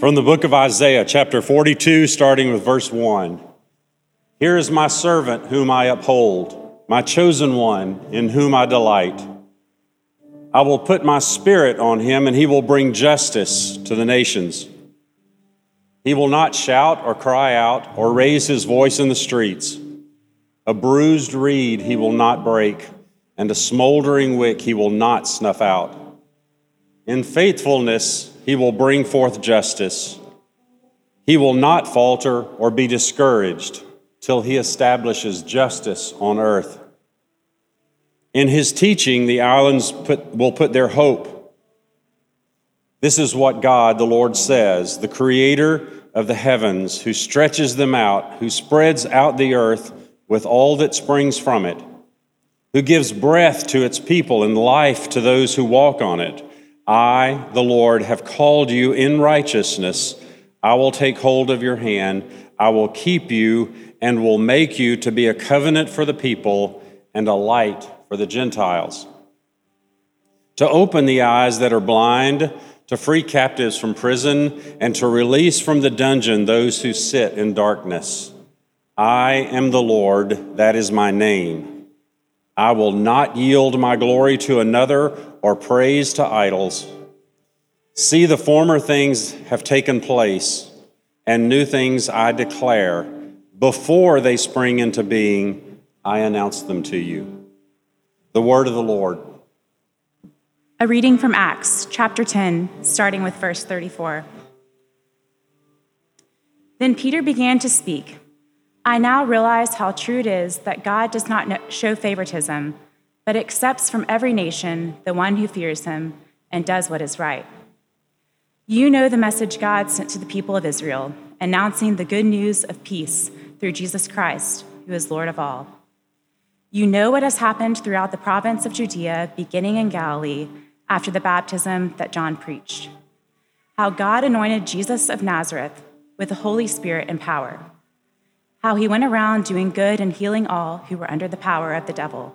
From the book of Isaiah, chapter 42, starting with verse 1. Here is my servant whom I uphold, my chosen one in whom I delight. I will put my spirit on him, and he will bring justice to the nations. He will not shout or cry out or raise his voice in the streets. A bruised reed he will not break, and a smoldering wick he will not snuff out. In faithfulness he will bring forth justice. He will not falter or be discouraged till he establishes justice on earth. In his teaching, the islands put, will put their hope. This is what God, the Lord, says the creator of the heavens, who stretches them out, who spreads out the earth with all that springs from it, who gives breath to its people and life to those who walk on it. I, the Lord, have called you in righteousness. I will take hold of your hand. I will keep you and will make you to be a covenant for the people and a light for the Gentiles. To open the eyes that are blind, to free captives from prison, and to release from the dungeon those who sit in darkness. I am the Lord, that is my name. I will not yield my glory to another or praise to idols. See, the former things have taken place, and new things I declare. Before they spring into being, I announce them to you. The word of the Lord. A reading from Acts, chapter 10, starting with verse 34. Then Peter began to speak. I now realize how true it is that God does not show favoritism, but accepts from every nation the one who fears him and does what is right. You know the message God sent to the people of Israel, announcing the good news of peace through Jesus Christ, who is Lord of all. You know what has happened throughout the province of Judea, beginning in Galilee, after the baptism that John preached. How God anointed Jesus of Nazareth with the Holy Spirit and power how he went around doing good and healing all who were under the power of the devil,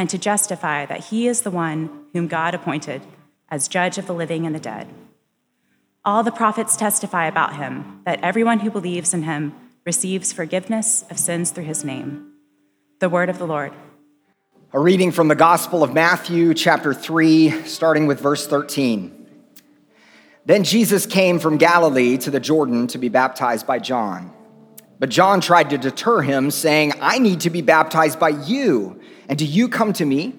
and to justify that he is the one whom God appointed as judge of the living and the dead. All the prophets testify about him that everyone who believes in him receives forgiveness of sins through his name. The word of the Lord. A reading from the Gospel of Matthew, chapter 3, starting with verse 13. Then Jesus came from Galilee to the Jordan to be baptized by John. But John tried to deter him, saying, I need to be baptized by you, and do you come to me?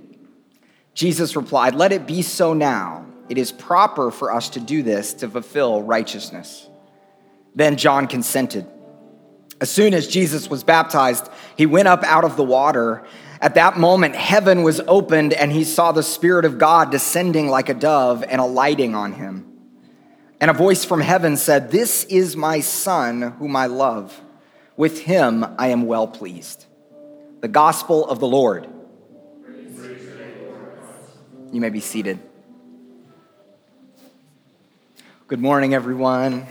Jesus replied, Let it be so now. It is proper for us to do this to fulfill righteousness. Then John consented. As soon as Jesus was baptized, he went up out of the water. At that moment, heaven was opened, and he saw the Spirit of God descending like a dove and alighting on him. And a voice from heaven said, This is my Son, whom I love. With him I am well pleased. The gospel of the Lord. You may be seated. Good morning, everyone.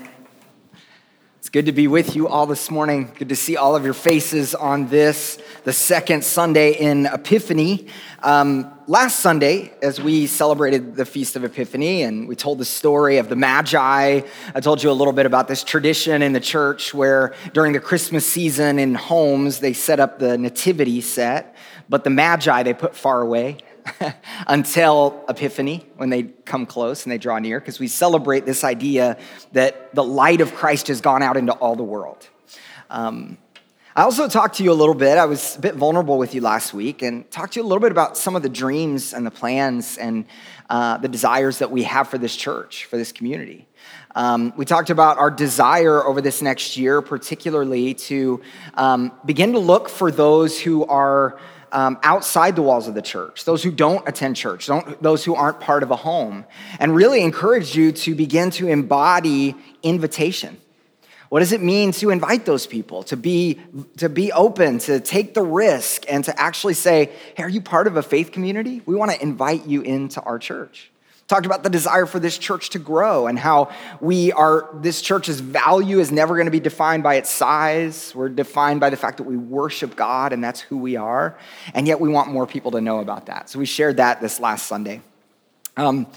It's good to be with you all this morning. Good to see all of your faces on this, the second Sunday in Epiphany. Um, last Sunday, as we celebrated the Feast of Epiphany and we told the story of the Magi, I told you a little bit about this tradition in the church where during the Christmas season in homes, they set up the nativity set, but the Magi they put far away until Epiphany when they come close and they draw near, because we celebrate this idea that the light of Christ has gone out into all the world. Um, I also talked to you a little bit. I was a bit vulnerable with you last week and talked to you a little bit about some of the dreams and the plans and uh, the desires that we have for this church, for this community. Um, we talked about our desire over this next year, particularly to um, begin to look for those who are um, outside the walls of the church, those who don't attend church, don't, those who aren't part of a home, and really encourage you to begin to embody invitation. What does it mean to invite those people, to be, to be open, to take the risk, and to actually say, hey, are you part of a faith community? We want to invite you into our church. Talked about the desire for this church to grow and how we are, this church's value is never going to be defined by its size. We're defined by the fact that we worship God and that's who we are. And yet we want more people to know about that. So we shared that this last Sunday. Um,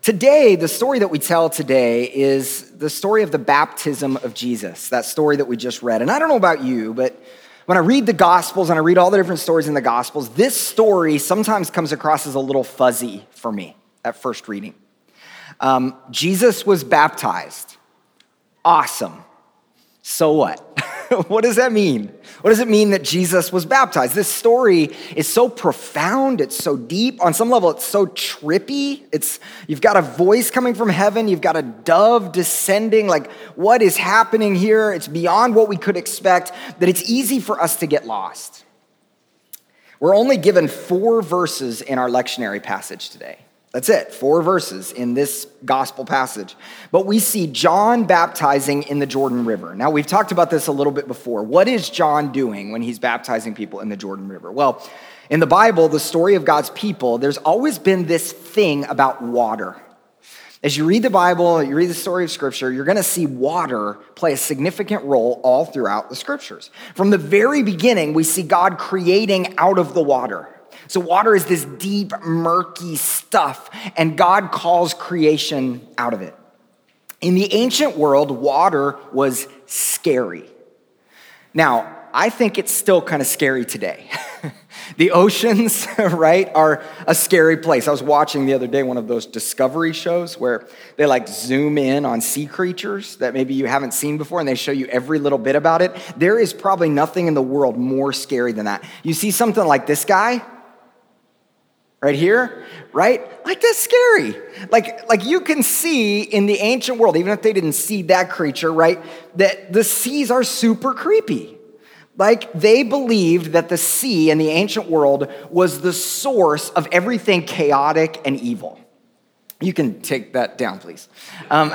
Today, the story that we tell today is the story of the baptism of Jesus, that story that we just read. And I don't know about you, but when I read the Gospels and I read all the different stories in the Gospels, this story sometimes comes across as a little fuzzy for me at first reading. Um, Jesus was baptized. Awesome. So what? what does that mean? What does it mean that Jesus was baptized? This story is so profound, it's so deep. On some level, it's so trippy. It's you've got a voice coming from heaven, you've got a dove descending. Like, what is happening here? It's beyond what we could expect, that it's easy for us to get lost. We're only given four verses in our lectionary passage today. That's it, four verses in this gospel passage. But we see John baptizing in the Jordan River. Now, we've talked about this a little bit before. What is John doing when he's baptizing people in the Jordan River? Well, in the Bible, the story of God's people, there's always been this thing about water. As you read the Bible, you read the story of Scripture, you're going to see water play a significant role all throughout the Scriptures. From the very beginning, we see God creating out of the water. So, water is this deep, murky stuff, and God calls creation out of it. In the ancient world, water was scary. Now, I think it's still kind of scary today. the oceans, right, are a scary place. I was watching the other day one of those discovery shows where they like zoom in on sea creatures that maybe you haven't seen before and they show you every little bit about it. There is probably nothing in the world more scary than that. You see something like this guy, right here right? Like that's scary. Like like you can see in the ancient world even if they didn't see that creature right that the seas are super creepy. Like they believed that the sea in the ancient world was the source of everything chaotic and evil. You can take that down please. Um,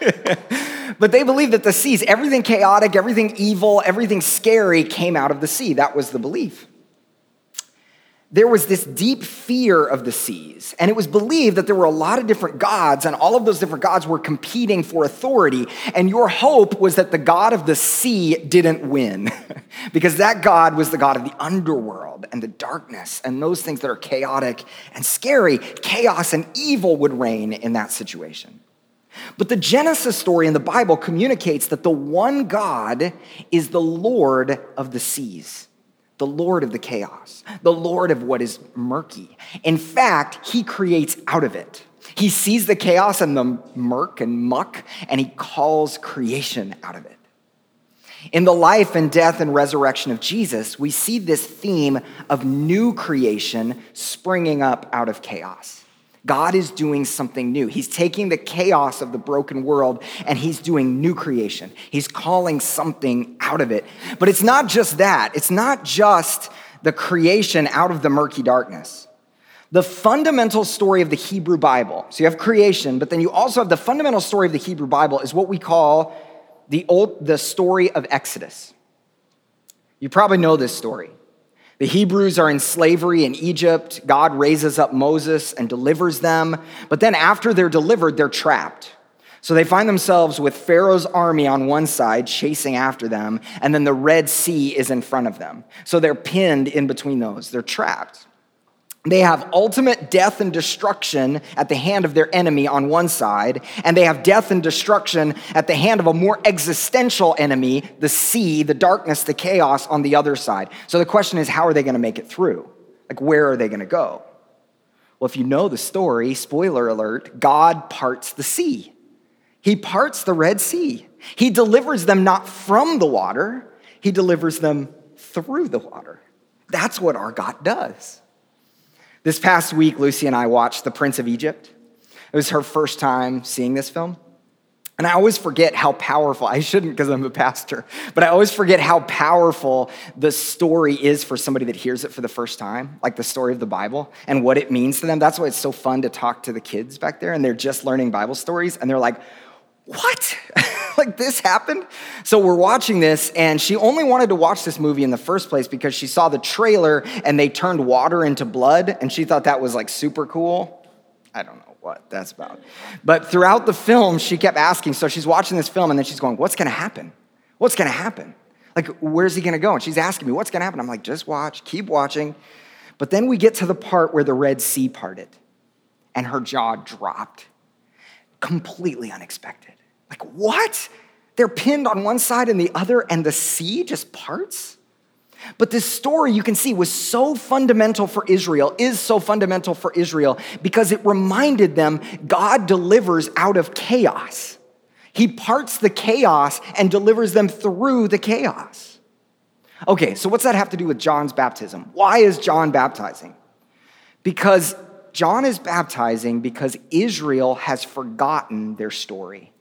but they believed that the seas everything chaotic everything evil everything scary came out of the sea. That was the belief there was this deep fear of the seas. And it was believed that there were a lot of different gods, and all of those different gods were competing for authority. And your hope was that the God of the sea didn't win, because that God was the God of the underworld and the darkness and those things that are chaotic and scary. Chaos and evil would reign in that situation. But the Genesis story in the Bible communicates that the one God is the Lord of the seas the Lord of the chaos, the Lord of what is murky. In fact, he creates out of it. He sees the chaos and the murk and muck, and he calls creation out of it. In the life and death and resurrection of Jesus, we see this theme of new creation springing up out of chaos. God is doing something new. He's taking the chaos of the broken world and he's doing new creation. He's calling something out of it. But it's not just that, it's not just the creation out of the murky darkness. The fundamental story of the Hebrew Bible, so you have creation, but then you also have the fundamental story of the Hebrew Bible is what we call the, old, the story of Exodus. You probably know this story. The Hebrews are in slavery in Egypt. God raises up Moses and delivers them. But then, after they're delivered, they're trapped. So they find themselves with Pharaoh's army on one side chasing after them, and then the Red Sea is in front of them. So they're pinned in between those. They're trapped. They have ultimate death and destruction at the hand of their enemy on one side, and they have death and destruction at the hand of a more existential enemy, the sea, the darkness, the chaos on the other side. So the question is, how are they going to make it through? Like, where are they going to go? Well, if you know the story, spoiler alert, God parts the sea. He parts the Red Sea. He delivers them not from the water, He delivers them through the water. That's what our God does. This past week, Lucy and I watched The Prince of Egypt. It was her first time seeing this film. And I always forget how powerful, I shouldn't because I'm a pastor, but I always forget how powerful the story is for somebody that hears it for the first time, like the story of the Bible and what it means to them. That's why it's so fun to talk to the kids back there and they're just learning Bible stories and they're like, what? like this happened? So we're watching this, and she only wanted to watch this movie in the first place because she saw the trailer and they turned water into blood, and she thought that was like super cool. I don't know what that's about. But throughout the film, she kept asking. So she's watching this film, and then she's going, What's gonna happen? What's gonna happen? Like, where's he gonna go? And she's asking me, What's gonna happen? I'm like, Just watch, keep watching. But then we get to the part where the Red Sea parted, and her jaw dropped. Completely unexpected. Like, what? They're pinned on one side and the other, and the sea just parts? But this story, you can see, was so fundamental for Israel, is so fundamental for Israel, because it reminded them God delivers out of chaos. He parts the chaos and delivers them through the chaos. Okay, so what's that have to do with John's baptism? Why is John baptizing? Because John is baptizing because Israel has forgotten their story.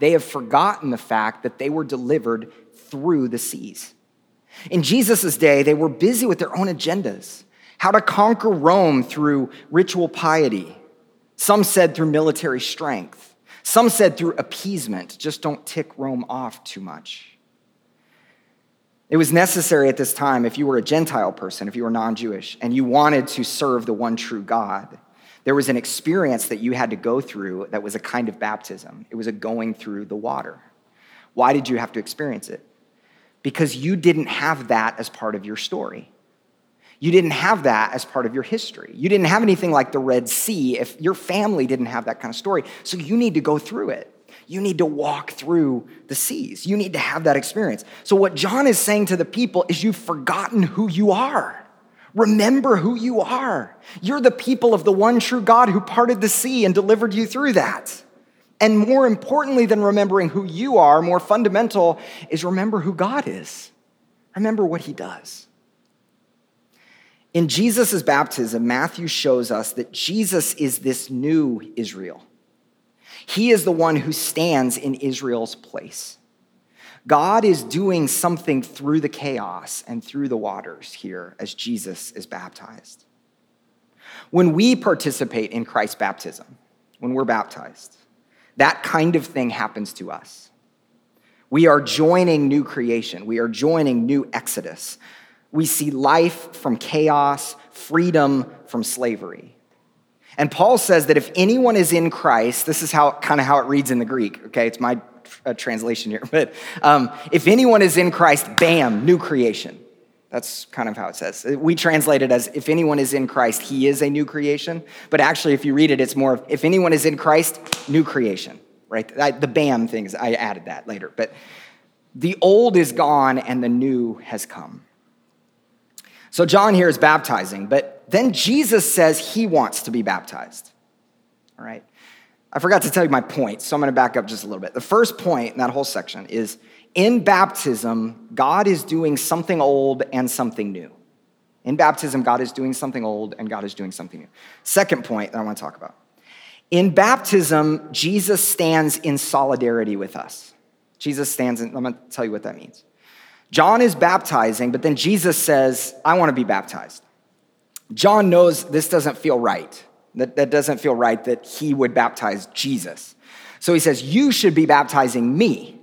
They have forgotten the fact that they were delivered through the seas. In Jesus' day, they were busy with their own agendas how to conquer Rome through ritual piety. Some said through military strength. Some said through appeasement. Just don't tick Rome off too much. It was necessary at this time, if you were a Gentile person, if you were non Jewish, and you wanted to serve the one true God, there was an experience that you had to go through that was a kind of baptism. It was a going through the water. Why did you have to experience it? Because you didn't have that as part of your story. You didn't have that as part of your history. You didn't have anything like the Red Sea if your family didn't have that kind of story. So you need to go through it. You need to walk through the seas. You need to have that experience. So, what John is saying to the people is, you've forgotten who you are. Remember who you are. You're the people of the one true God who parted the sea and delivered you through that. And more importantly than remembering who you are, more fundamental is remember who God is. Remember what he does. In Jesus' baptism, Matthew shows us that Jesus is this new Israel. He is the one who stands in Israel's place. God is doing something through the chaos and through the waters here as Jesus is baptized. When we participate in Christ's baptism, when we're baptized, that kind of thing happens to us. We are joining new creation, we are joining new exodus. We see life from chaos, freedom from slavery. And Paul says that if anyone is in Christ, this is how kind of how it reads in the Greek, okay? It's my uh, translation here, but um, if anyone is in Christ, bam, new creation. That's kind of how it says. We translate it as if anyone is in Christ, he is a new creation. But actually, if you read it, it's more of, if anyone is in Christ, new creation, right? I, the bam things, I added that later. But the old is gone and the new has come. So John here is baptizing, but then Jesus says he wants to be baptized. All right? I forgot to tell you my point, so I'm going to back up just a little bit. The first point in that whole section is in baptism, God is doing something old and something new. In baptism, God is doing something old and God is doing something new. Second point that I want to talk about. In baptism, Jesus stands in solidarity with us. Jesus stands in, I'm going to tell you what that means. John is baptizing, but then Jesus says, I want to be baptized. John knows this doesn't feel right. That, that doesn't feel right that he would baptize Jesus. So he says, You should be baptizing me.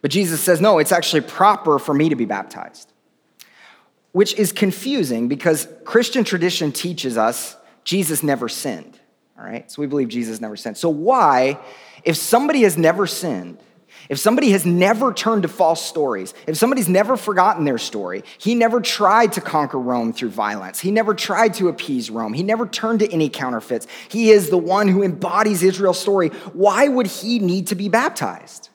But Jesus says, No, it's actually proper for me to be baptized, which is confusing because Christian tradition teaches us Jesus never sinned. All right? So we believe Jesus never sinned. So why, if somebody has never sinned, if somebody has never turned to false stories, if somebody's never forgotten their story, he never tried to conquer Rome through violence, he never tried to appease Rome, he never turned to any counterfeits, he is the one who embodies Israel's story, why would he need to be baptized?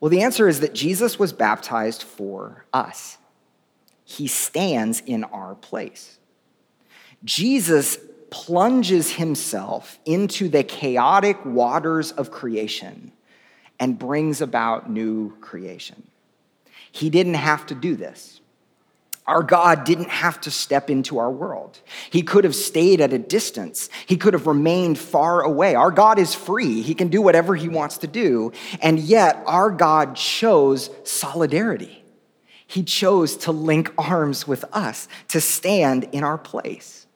Well, the answer is that Jesus was baptized for us. He stands in our place. Jesus plunges himself into the chaotic waters of creation and brings about new creation. He didn't have to do this. Our God didn't have to step into our world. He could have stayed at a distance. He could have remained far away. Our God is free. He can do whatever he wants to do. And yet, our God chose solidarity. He chose to link arms with us, to stand in our place.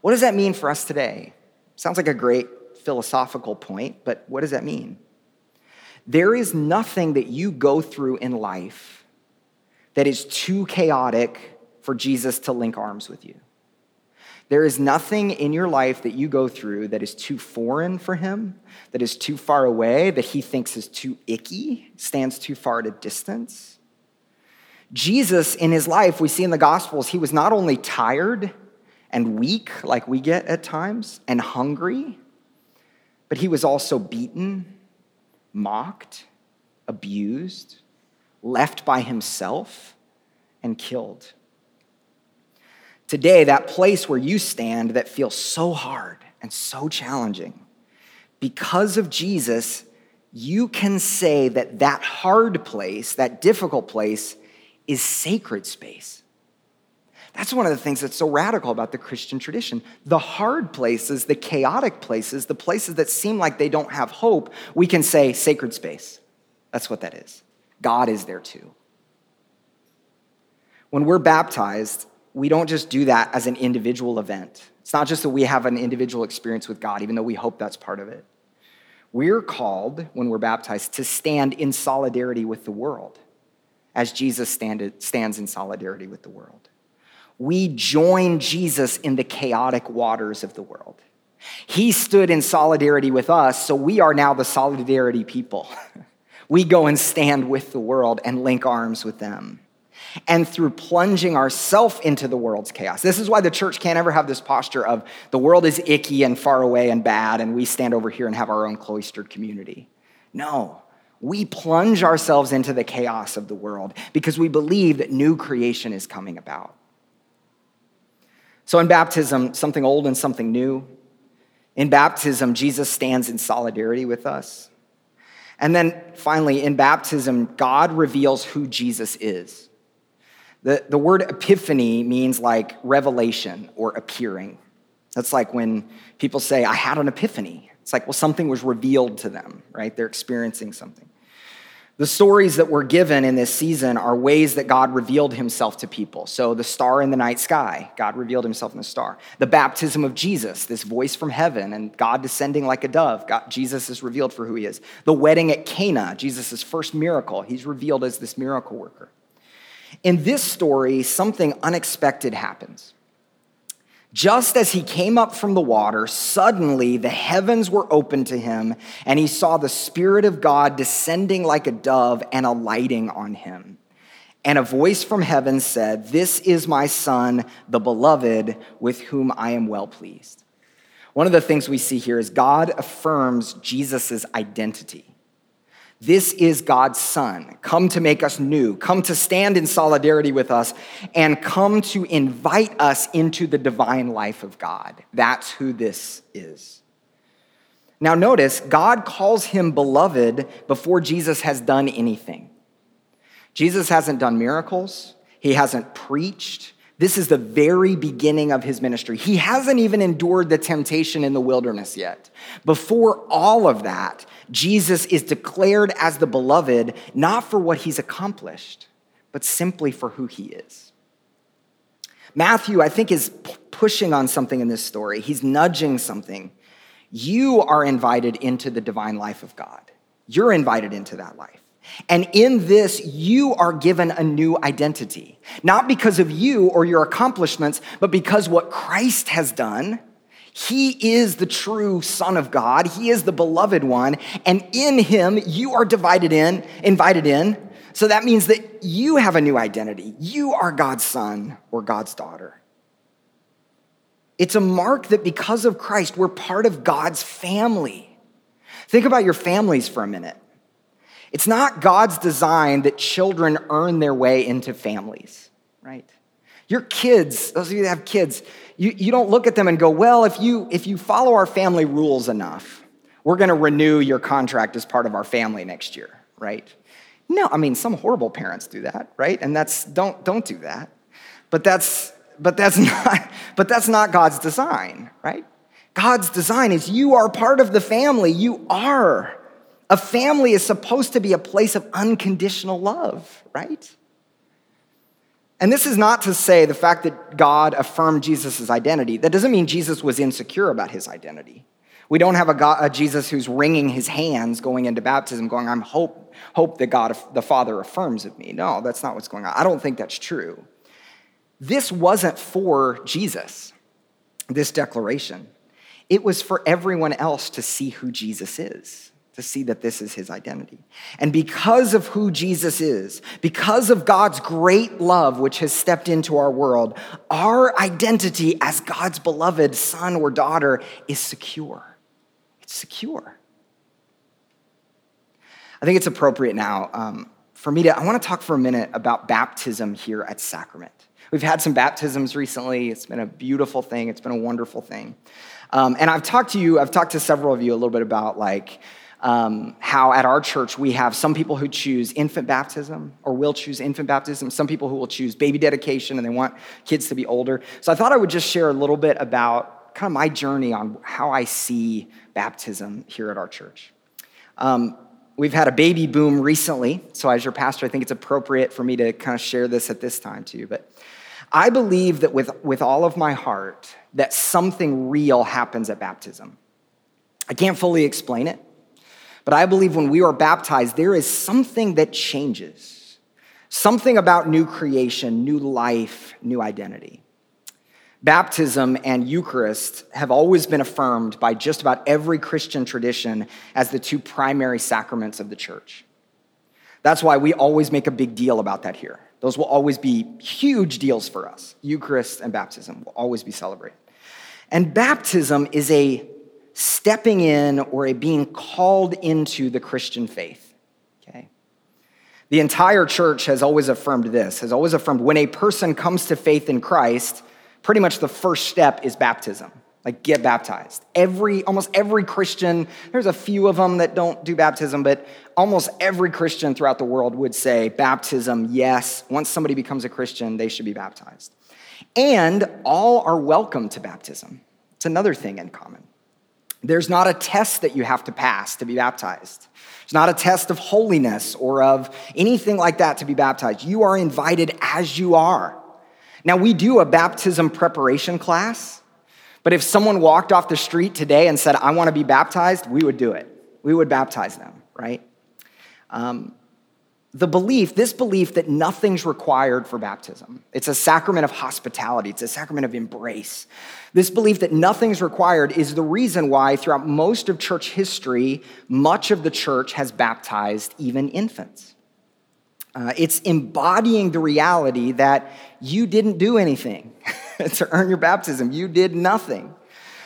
What does that mean for us today? Sounds like a great philosophical point, but what does that mean? There is nothing that you go through in life that is too chaotic for Jesus to link arms with you. There is nothing in your life that you go through that is too foreign for him, that is too far away, that he thinks is too icky, stands too far at a distance. Jesus, in his life, we see in the Gospels, he was not only tired and weak, like we get at times, and hungry, but he was also beaten, mocked, abused, left by himself, and killed. Today, that place where you stand that feels so hard and so challenging, because of Jesus, you can say that that hard place, that difficult place, is sacred space. That's one of the things that's so radical about the Christian tradition. The hard places, the chaotic places, the places that seem like they don't have hope, we can say sacred space. That's what that is. God is there too. When we're baptized, we don't just do that as an individual event. It's not just that we have an individual experience with God, even though we hope that's part of it. We're called, when we're baptized, to stand in solidarity with the world, as Jesus stands in solidarity with the world. We join Jesus in the chaotic waters of the world. He stood in solidarity with us, so we are now the solidarity people. we go and stand with the world and link arms with them and through plunging ourselves into the world's chaos. This is why the church can't ever have this posture of the world is icky and far away and bad, and we stand over here and have our own cloistered community. No, we plunge ourselves into the chaos of the world because we believe that new creation is coming about. So in baptism, something old and something new. In baptism, Jesus stands in solidarity with us. And then finally, in baptism, God reveals who Jesus is. The, the word epiphany means like revelation or appearing. That's like when people say, I had an epiphany. It's like, well, something was revealed to them, right? They're experiencing something. The stories that we're given in this season are ways that God revealed himself to people. So, the star in the night sky, God revealed himself in the star. The baptism of Jesus, this voice from heaven, and God descending like a dove. God, Jesus is revealed for who he is. The wedding at Cana, Jesus' first miracle, he's revealed as this miracle worker. In this story, something unexpected happens. Just as he came up from the water, suddenly the heavens were opened to him, and he saw the Spirit of God descending like a dove and alighting on him. And a voice from heaven said, This is my Son, the beloved, with whom I am well pleased. One of the things we see here is God affirms Jesus' identity. This is God's Son, come to make us new, come to stand in solidarity with us, and come to invite us into the divine life of God. That's who this is. Now, notice, God calls him beloved before Jesus has done anything. Jesus hasn't done miracles, he hasn't preached. This is the very beginning of his ministry. He hasn't even endured the temptation in the wilderness yet. Before all of that, Jesus is declared as the beloved, not for what he's accomplished, but simply for who he is. Matthew, I think, is pushing on something in this story. He's nudging something. You are invited into the divine life of God, you're invited into that life. And in this, you are given a new identity, not because of you or your accomplishments, but because what Christ has done he is the true Son of God. He is the beloved one. And in him, you are divided in, invited in. So that means that you have a new identity. You are God's son or God's daughter. It's a mark that because of Christ, we're part of God's family. Think about your families for a minute. It's not God's design that children earn their way into families, right? Your kids, those of you that have kids, you, you don't look at them and go, well, if you, if you follow our family rules enough, we're going to renew your contract as part of our family next year, right? No, I mean, some horrible parents do that, right? And that's, don't, don't do that. But that's, but that's not, but that's not God's design, right? God's design is you are part of the family. You are. A family is supposed to be a place of unconditional love, right? And this is not to say the fact that God affirmed Jesus' identity. That doesn't mean Jesus was insecure about his identity. We don't have a, God, a Jesus who's wringing his hands going into baptism, going, I'm hope, hope that God the Father affirms of me. No, that's not what's going on. I don't think that's true. This wasn't for Jesus, this declaration. It was for everyone else to see who Jesus is, to see that this is his identity. And because of who Jesus is, because of God's great love which has stepped into our world, our identity as God's beloved son or daughter is secure It's secure. I think it's appropriate now um, for me to, I want to talk for a minute about baptism here at Sacrament. We've had some baptisms recently. It's been a beautiful thing, it's been a wonderful thing. Um, and I've talked to you, I've talked to several of you a little bit about like, um, how at our church we have some people who choose infant baptism or will choose infant baptism, some people who will choose baby dedication and they want kids to be older. So I thought I would just share a little bit about kind of my journey on how I see baptism here at our church. Um, we've had a baby boom recently, so as your pastor, I think it's appropriate for me to kind of share this at this time to you. But I believe that with, with all of my heart, that something real happens at baptism. I can't fully explain it, but I believe when we are baptized, there is something that changes. Something about new creation, new life, new identity. Baptism and Eucharist have always been affirmed by just about every Christian tradition as the two primary sacraments of the church. That's why we always make a big deal about that here. Those will always be huge deals for us. Eucharist and baptism will always be celebrated. And baptism is a stepping in or a being called into the Christian faith. Okay? The entire church has always affirmed this, has always affirmed when a person comes to faith in Christ, pretty much the first step is baptism. Like, get baptized. Every, almost every Christian, there's a few of them that don't do baptism, but almost every Christian throughout the world would say, baptism, yes. Once somebody becomes a Christian, they should be baptized. And all are welcome to baptism. It's another thing in common. There's not a test that you have to pass to be baptized. It's not a test of holiness or of anything like that to be baptized. You are invited as you are. Now, we do a baptism preparation class, but if someone walked off the street today and said, I want to be baptized, we would do it. We would baptize them, right? Um, the belief, this belief that nothing's required for baptism. It's a sacrament of hospitality, it's a sacrament of embrace. This belief that nothing's required is the reason why, throughout most of church history, much of the church has baptized even infants. Uh, it's embodying the reality that you didn't do anything to earn your baptism. You did nothing.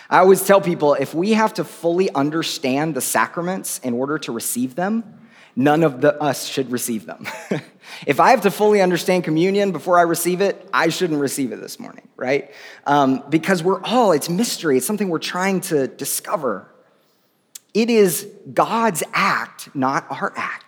I always tell people if we have to fully understand the sacraments in order to receive them, none of the, us should receive them. if I have to fully understand communion before I receive it, I shouldn't receive it this morning, right? Um, because we're all, it's mystery, it's something we're trying to discover. It is God's act, not our act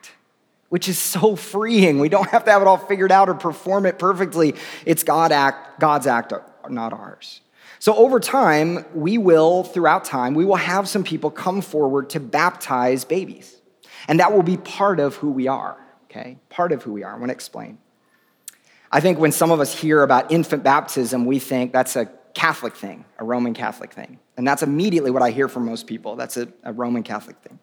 which is so freeing. We don't have to have it all figured out or perform it perfectly. It's God act, God's act, not ours. So over time, we will, throughout time, we will have some people come forward to baptize babies. And that will be part of who we are, okay? Part of who we are. I want to explain. I think when some of us hear about infant baptism, we think that's a Catholic thing, a Roman Catholic thing. And that's immediately what I hear from most people. That's a, a Roman Catholic thing.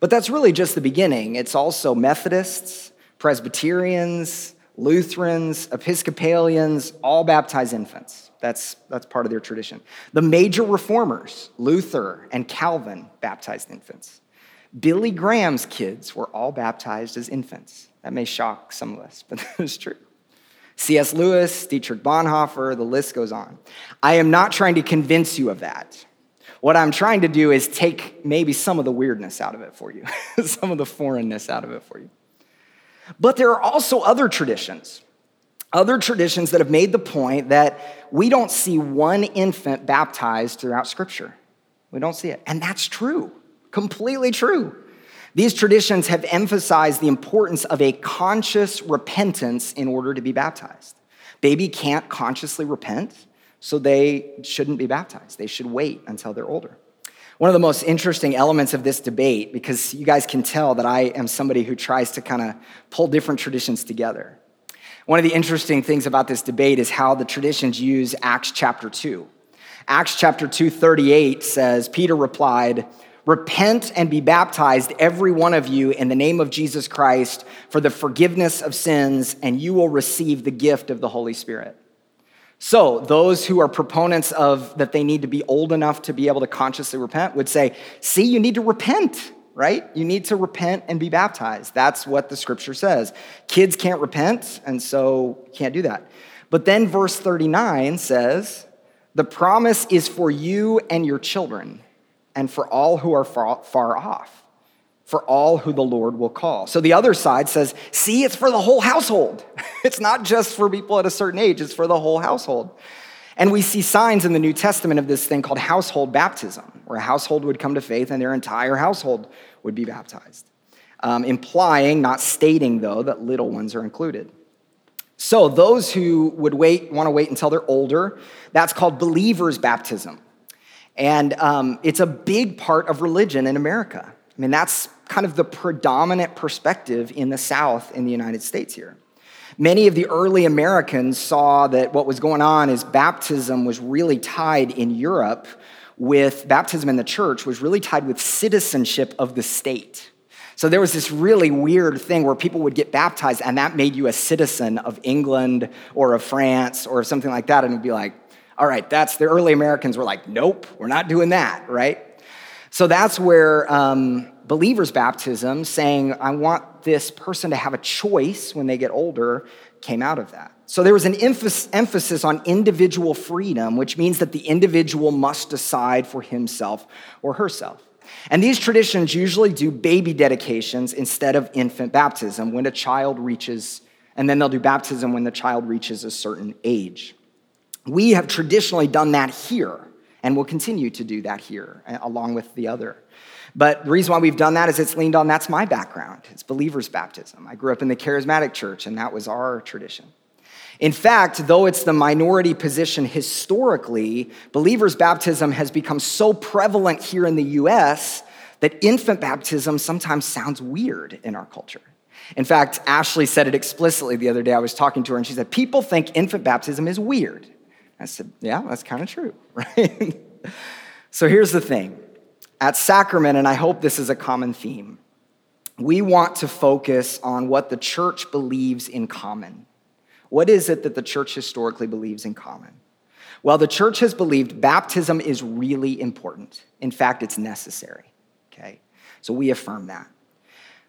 But that's really just the beginning. It's also Methodists, Presbyterians, Lutherans, Episcopalians, all baptize infants. That's, that's part of their tradition. The major reformers, Luther and Calvin, baptized infants. Billy Graham's kids were all baptized as infants. That may shock some of us, but that is true. C.S. Lewis, Dietrich Bonhoeffer, the list goes on. I am not trying to convince you of that. What I'm trying to do is take maybe some of the weirdness out of it for you, some of the foreignness out of it for you. But there are also other traditions, other traditions that have made the point that we don't see one infant baptized throughout Scripture. We don't see it. And that's true, completely true. These traditions have emphasized the importance of a conscious repentance in order to be baptized. Baby can't consciously repent so they shouldn't be baptized. They should wait until they're older. One of the most interesting elements of this debate, because you guys can tell that I am somebody who tries to kind of pull different traditions together. One of the interesting things about this debate is how the traditions use Acts chapter 2. Acts chapter 2, 38 says, Peter replied, Repent and be baptized, every one of you, in the name of Jesus Christ for the forgiveness of sins, and you will receive the gift of the Holy Spirit. So, those who are proponents of that they need to be old enough to be able to consciously repent would say, See, you need to repent, right? You need to repent and be baptized. That's what the scripture says. Kids can't repent, and so can't do that. But then verse 39 says, The promise is for you and your children and for all who are far, far off, for all who the Lord will call. So the other side says, see, it's for the whole household. it's not just for people at a certain age, it's for the whole household. And we see signs in the New Testament of this thing called household baptism, where a household would come to faith and their entire household would be baptized, um, implying, not stating though, that little ones are included. So those who would wait, want to wait until they're older, that's called believers' baptism. And um, it's a big part of religion in America. I mean, that's kind of the predominant perspective in the South in the United States here. Many of the early Americans saw that what was going on is baptism was really tied in Europe with baptism in the church was really tied with citizenship of the state. So there was this really weird thing where people would get baptized and that made you a citizen of England or of France or something like that. And it'd be like, all right, that's the early Americans were like, nope, we're not doing that, right? So that's where um, believers' baptism, saying, I want this person to have a choice when they get older, came out of that. So there was an emphasis on individual freedom, which means that the individual must decide for himself or herself. And these traditions usually do baby dedications instead of infant baptism when a child reaches, and then they'll do baptism when the child reaches a certain age. We have traditionally done that here and will continue to do that here uh, along with the other. But the reason why we've done that is it's leaned on that's my background. It's believers' baptism. I grew up in the charismatic church, and that was our tradition. In fact, though it's the minority position historically, believers' baptism has become so prevalent here in the US that infant baptism sometimes sounds weird in our culture. In fact, Ashley said it explicitly the other day. I was talking to her, and she said, People think infant baptism is weird. I said, Yeah, that's kind of true, right? so here's the thing at Sacrament, and I hope this is a common theme, we want to focus on what the church believes in common. What is it that the church historically believes in common? Well, the church has believed baptism is really important. In fact, it's necessary. Okay? So we affirm that.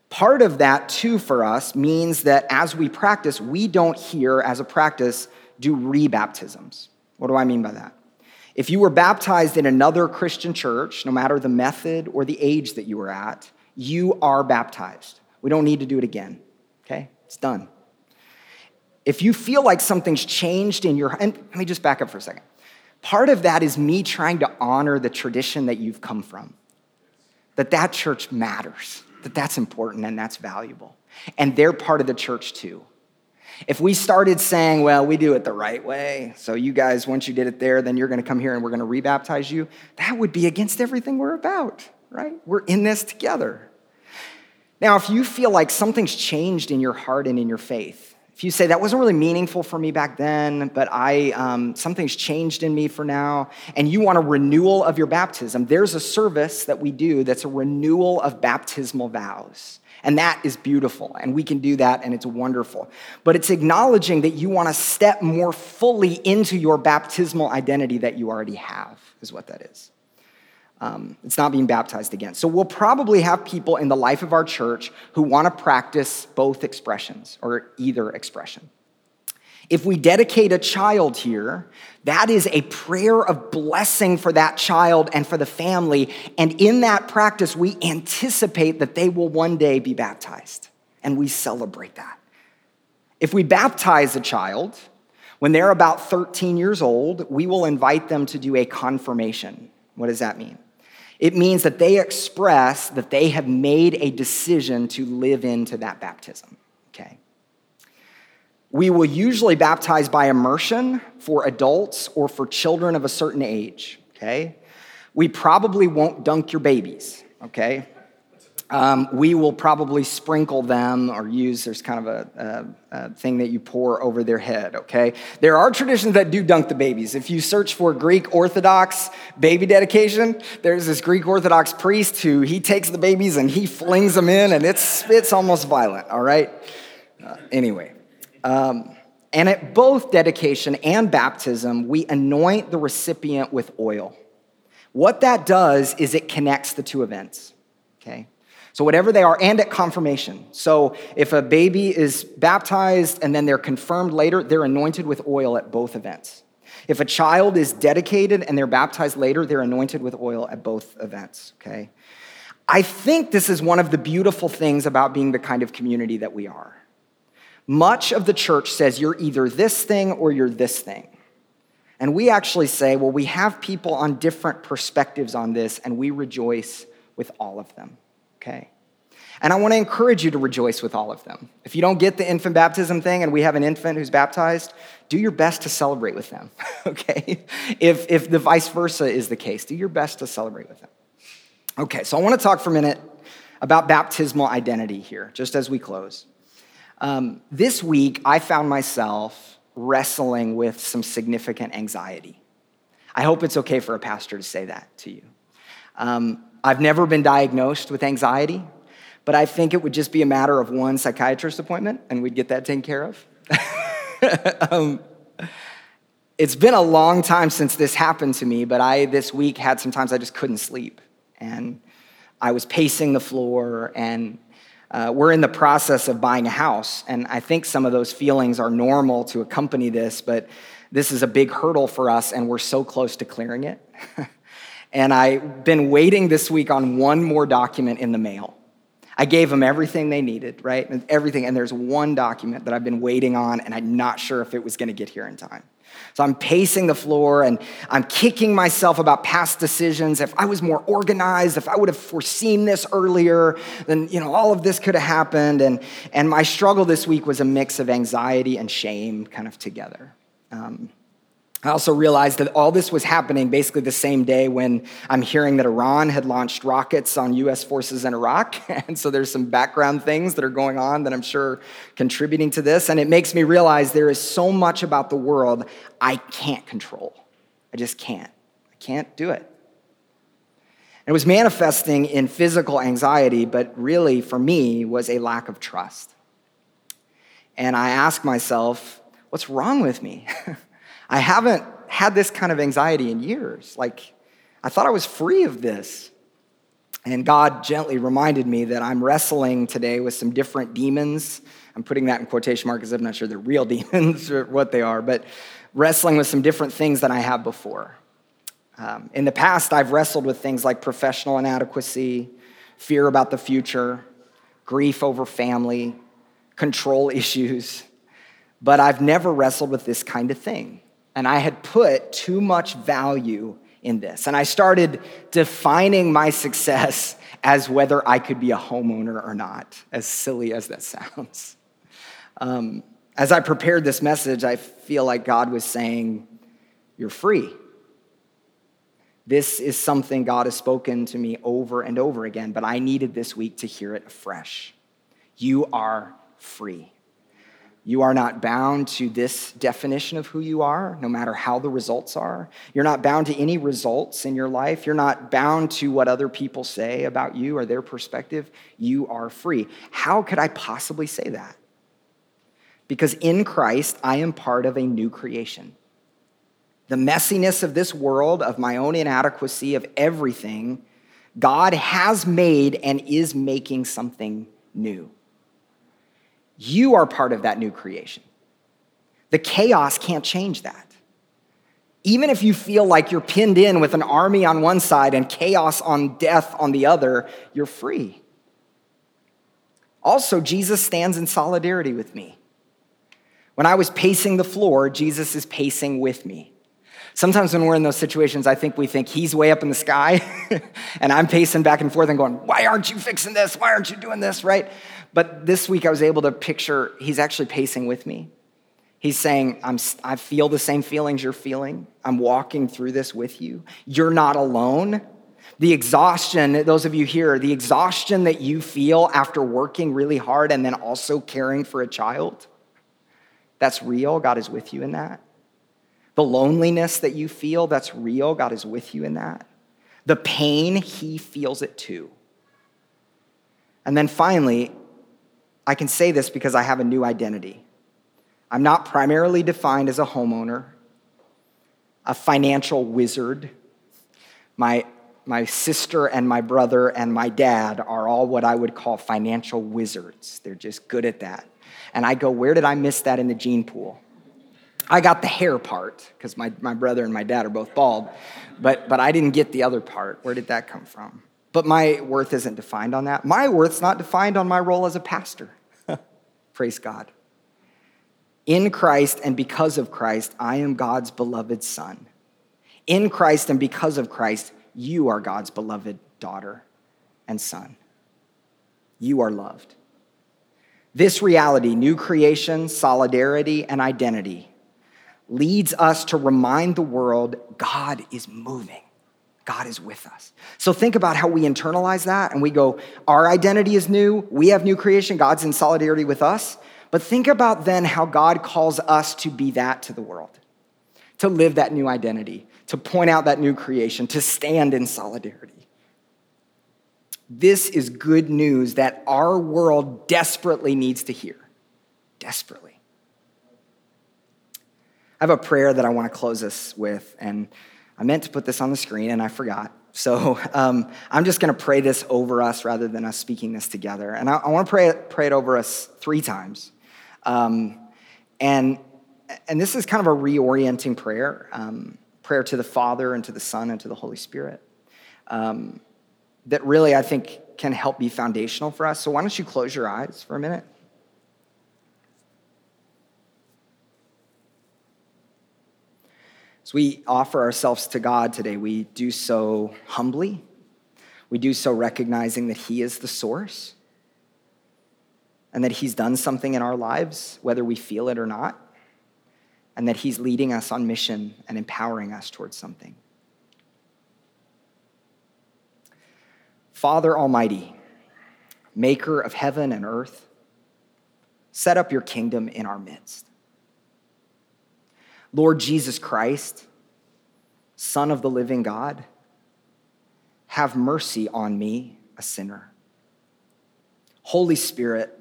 Part of that, too, for us means that as we practice, we don't here, as a practice, do rebaptisms. What do I mean by that? If you were baptized in another Christian church, no matter the method or the age that you were at, you are baptized. We don't need to do it again, okay? It's done. If you feel like something's changed in your, and let me just back up for a second. Part of that is me trying to honor the tradition that you've come from, that that church matters, that that's important and that's valuable. And they're part of the church too. If we started saying, well, we do it the right way, so you guys, once you did it there, then you're going to come here and we're going to rebaptize you, that would be against everything we're about, right? We're in this together. Now, if you feel like something's changed in your heart and in your faith, if you say that wasn't really meaningful for me back then, but I um, something's changed in me for now, and you want a renewal of your baptism, there's a service that we do that's a renewal of baptismal vows. And that is beautiful. And we can do that, and it's wonderful. But it's acknowledging that you want to step more fully into your baptismal identity that you already have, is what that is. Um, it's not being baptized again. So we'll probably have people in the life of our church who want to practice both expressions or either expression. If we dedicate a child here, that is a prayer of blessing for that child and for the family. And in that practice, we anticipate that they will one day be baptized. And we celebrate that. If we baptize a child, when they're about 13 years old, we will invite them to do a confirmation. What does that mean? It means that they express that they have made a decision to live into that baptism. We will usually baptize by immersion for adults or for children of a certain age, okay? We probably won't dunk your babies, okay? um, we will probably sprinkle them or use, there's kind of a, a, a, thing that you pour over their head, okay? There are traditions that do dunk the babies. If you search for Greek Orthodox baby dedication, there's this Greek Orthodox priest who he takes the babies and he flings them in, and it's, it's almost violent, all right? Uh, anyway, um, and at both dedication and baptism, we anoint the recipient with oil. What that does is it connects the two events, okay? So, whatever they are, and at confirmation. So, if a baby is baptized and then they're confirmed later, they're anointed with oil at both events. If a child is dedicated and they're baptized later, they're anointed with oil at both events, okay? I think this is one of the beautiful things about being the kind of community that we are. Much of the church says you're either this thing or you're this thing. And we actually say, well, we have people on different perspectives on this, and we rejoice with all of them okay. And I want to encourage you to rejoice with all of them. If you don't get the infant baptism thing and we have an infant who's baptized, do your best to celebrate with them, okay? If, if the vice versa is the case, do your best to celebrate with them. Okay, so I want to talk for a minute about baptismal identity here, just as we close. Um, this week, I found myself wrestling with some significant anxiety. I hope it's okay for a pastor to say that to you. Um, I've never been diagnosed with anxiety, but I think it would just be a matter of one psychiatrist appointment and we'd get that taken care of. um, it's been a long time since this happened to me, but I this week had some times I just couldn't sleep. And I was pacing the floor, and uh, we're in the process of buying a house. And I think some of those feelings are normal to accompany this, but this is a big hurdle for us, and we're so close to clearing it. And I've been waiting this week on one more document in the mail. I gave them everything they needed, right? Everything. And there's one document that I've been waiting on, and I'm not sure if it was going to get here in time. So I'm pacing the floor and I'm kicking myself about past decisions. If I was more organized, if I would have foreseen this earlier, then you know all of this could have happened. And and my struggle this week was a mix of anxiety and shame, kind of together. Um, I also realized that all this was happening basically the same day when I'm hearing that Iran had launched rockets on US forces in Iraq. And so there's some background things that are going on that I'm sure contributing to this. And it makes me realize there is so much about the world I can't control. I just can't. I can't do it. And It was manifesting in physical anxiety, but really for me was a lack of trust. And I asked myself, what's wrong with me? I haven't had this kind of anxiety in years. Like, I thought I was free of this. And God gently reminded me that I'm wrestling today with some different demons. I'm putting that in quotation marks because I'm not sure they're real demons or what they are, but wrestling with some different things than I have before. Um, in the past, I've wrestled with things like professional inadequacy, fear about the future, grief over family, control issues, but I've never wrestled with this kind of thing and I had put too much value in this. And I started defining my success as whether I could be a homeowner or not, as silly as that sounds. Um, as I prepared this message, I feel like God was saying, You're free. This is something God has spoken to me over and over again, but I needed this week to hear it afresh. You are free. You are not bound to this definition of who you are, no matter how the results are. You're not bound to any results in your life. You're not bound to what other people say about you or their perspective. You are free. How could I possibly say that? Because in Christ, I am part of a new creation. The messiness of this world, of my own inadequacy, of everything, God has made and is making something new. You are part of that new creation. The chaos can't change that. Even if you feel like you're pinned in with an army on one side and chaos on death on the other, you're free. Also, Jesus stands in solidarity with me. When I was pacing the floor, Jesus is pacing with me. Sometimes when we're in those situations, I think we think he's way up in the sky and I'm pacing back and forth and going, Why aren't you fixing this? Why aren't you doing this? Right? But this week I was able to picture he's actually pacing with me. He's saying, I'm, I feel the same feelings you're feeling. I'm walking through this with you. You're not alone. The exhaustion, those of you here, the exhaustion that you feel after working really hard and then also caring for a child, that's real. God is with you in that. The loneliness that you feel, that's real. God is with you in that. The pain, He feels it too. And then finally, I can say this because I have a new identity. I'm not primarily defined as a homeowner, a financial wizard. My, my sister and my brother and my dad are all what I would call financial wizards. They're just good at that. And I go, where did I miss that in the gene pool? I got the hair part because my, my brother and my dad are both bald, but, but I didn't get the other part. Where did that come from? But my worth isn't defined on that. My worth's not defined on my role as a pastor. Praise God. In Christ and because of Christ, I am God's beloved son. In Christ and because of Christ, you are God's beloved daughter and son. You are loved. This reality, new creation, solidarity, and identity, leads us to remind the world God is moving. God is with us. So think about how we internalize that and we go, our identity is new, we have new creation, God's in solidarity with us. But think about then how God calls us to be that to the world, to live that new identity, to point out that new creation, to stand in solidarity. This is good news that our world desperately needs to hear. Desperately. I have a prayer that I want to close us with, and I meant to put this on the screen and I forgot. So um, I'm just going to pray this over us rather than us speaking this together. And I, I want to pray pray it over us three times. Um, and, and this is kind of a reorienting prayer um, prayer to the Father and to the Son and to the Holy Spirit um, that really, I think, can help be foundational for us. So why don't you close your eyes for a minute? As we offer ourselves to God today, we do so humbly. We do so recognizing that He is the source and that He's done something in our lives, whether we feel it or not, and that He's leading us on mission and empowering us towards something. Father Almighty, maker of heaven and earth, set up your kingdom in our midst. Lord Jesus Christ, Son of the living God, have mercy on me, a sinner. Holy Spirit,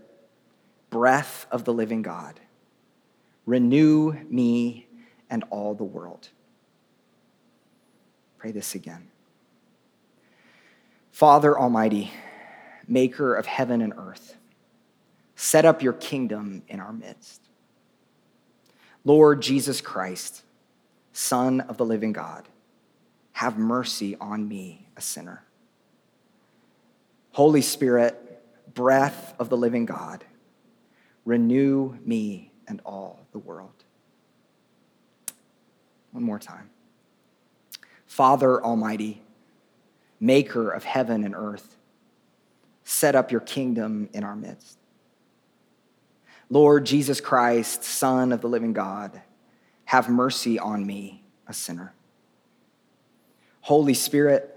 breath of the living God, renew me and all the world. Pray this again. Father Almighty, maker of heaven and earth, set up your kingdom in our midst. Lord Jesus Christ, Son of the living God, have mercy on me, a sinner. Holy Spirit, breath of the living God, renew me and all the world. One more time. Father Almighty, maker of heaven and earth, set up your kingdom in our midst. Lord Jesus Christ, Son of the living God, have mercy on me, a sinner. Holy Spirit,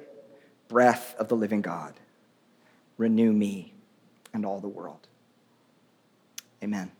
breath of the living God, renew me and all the world. Amen.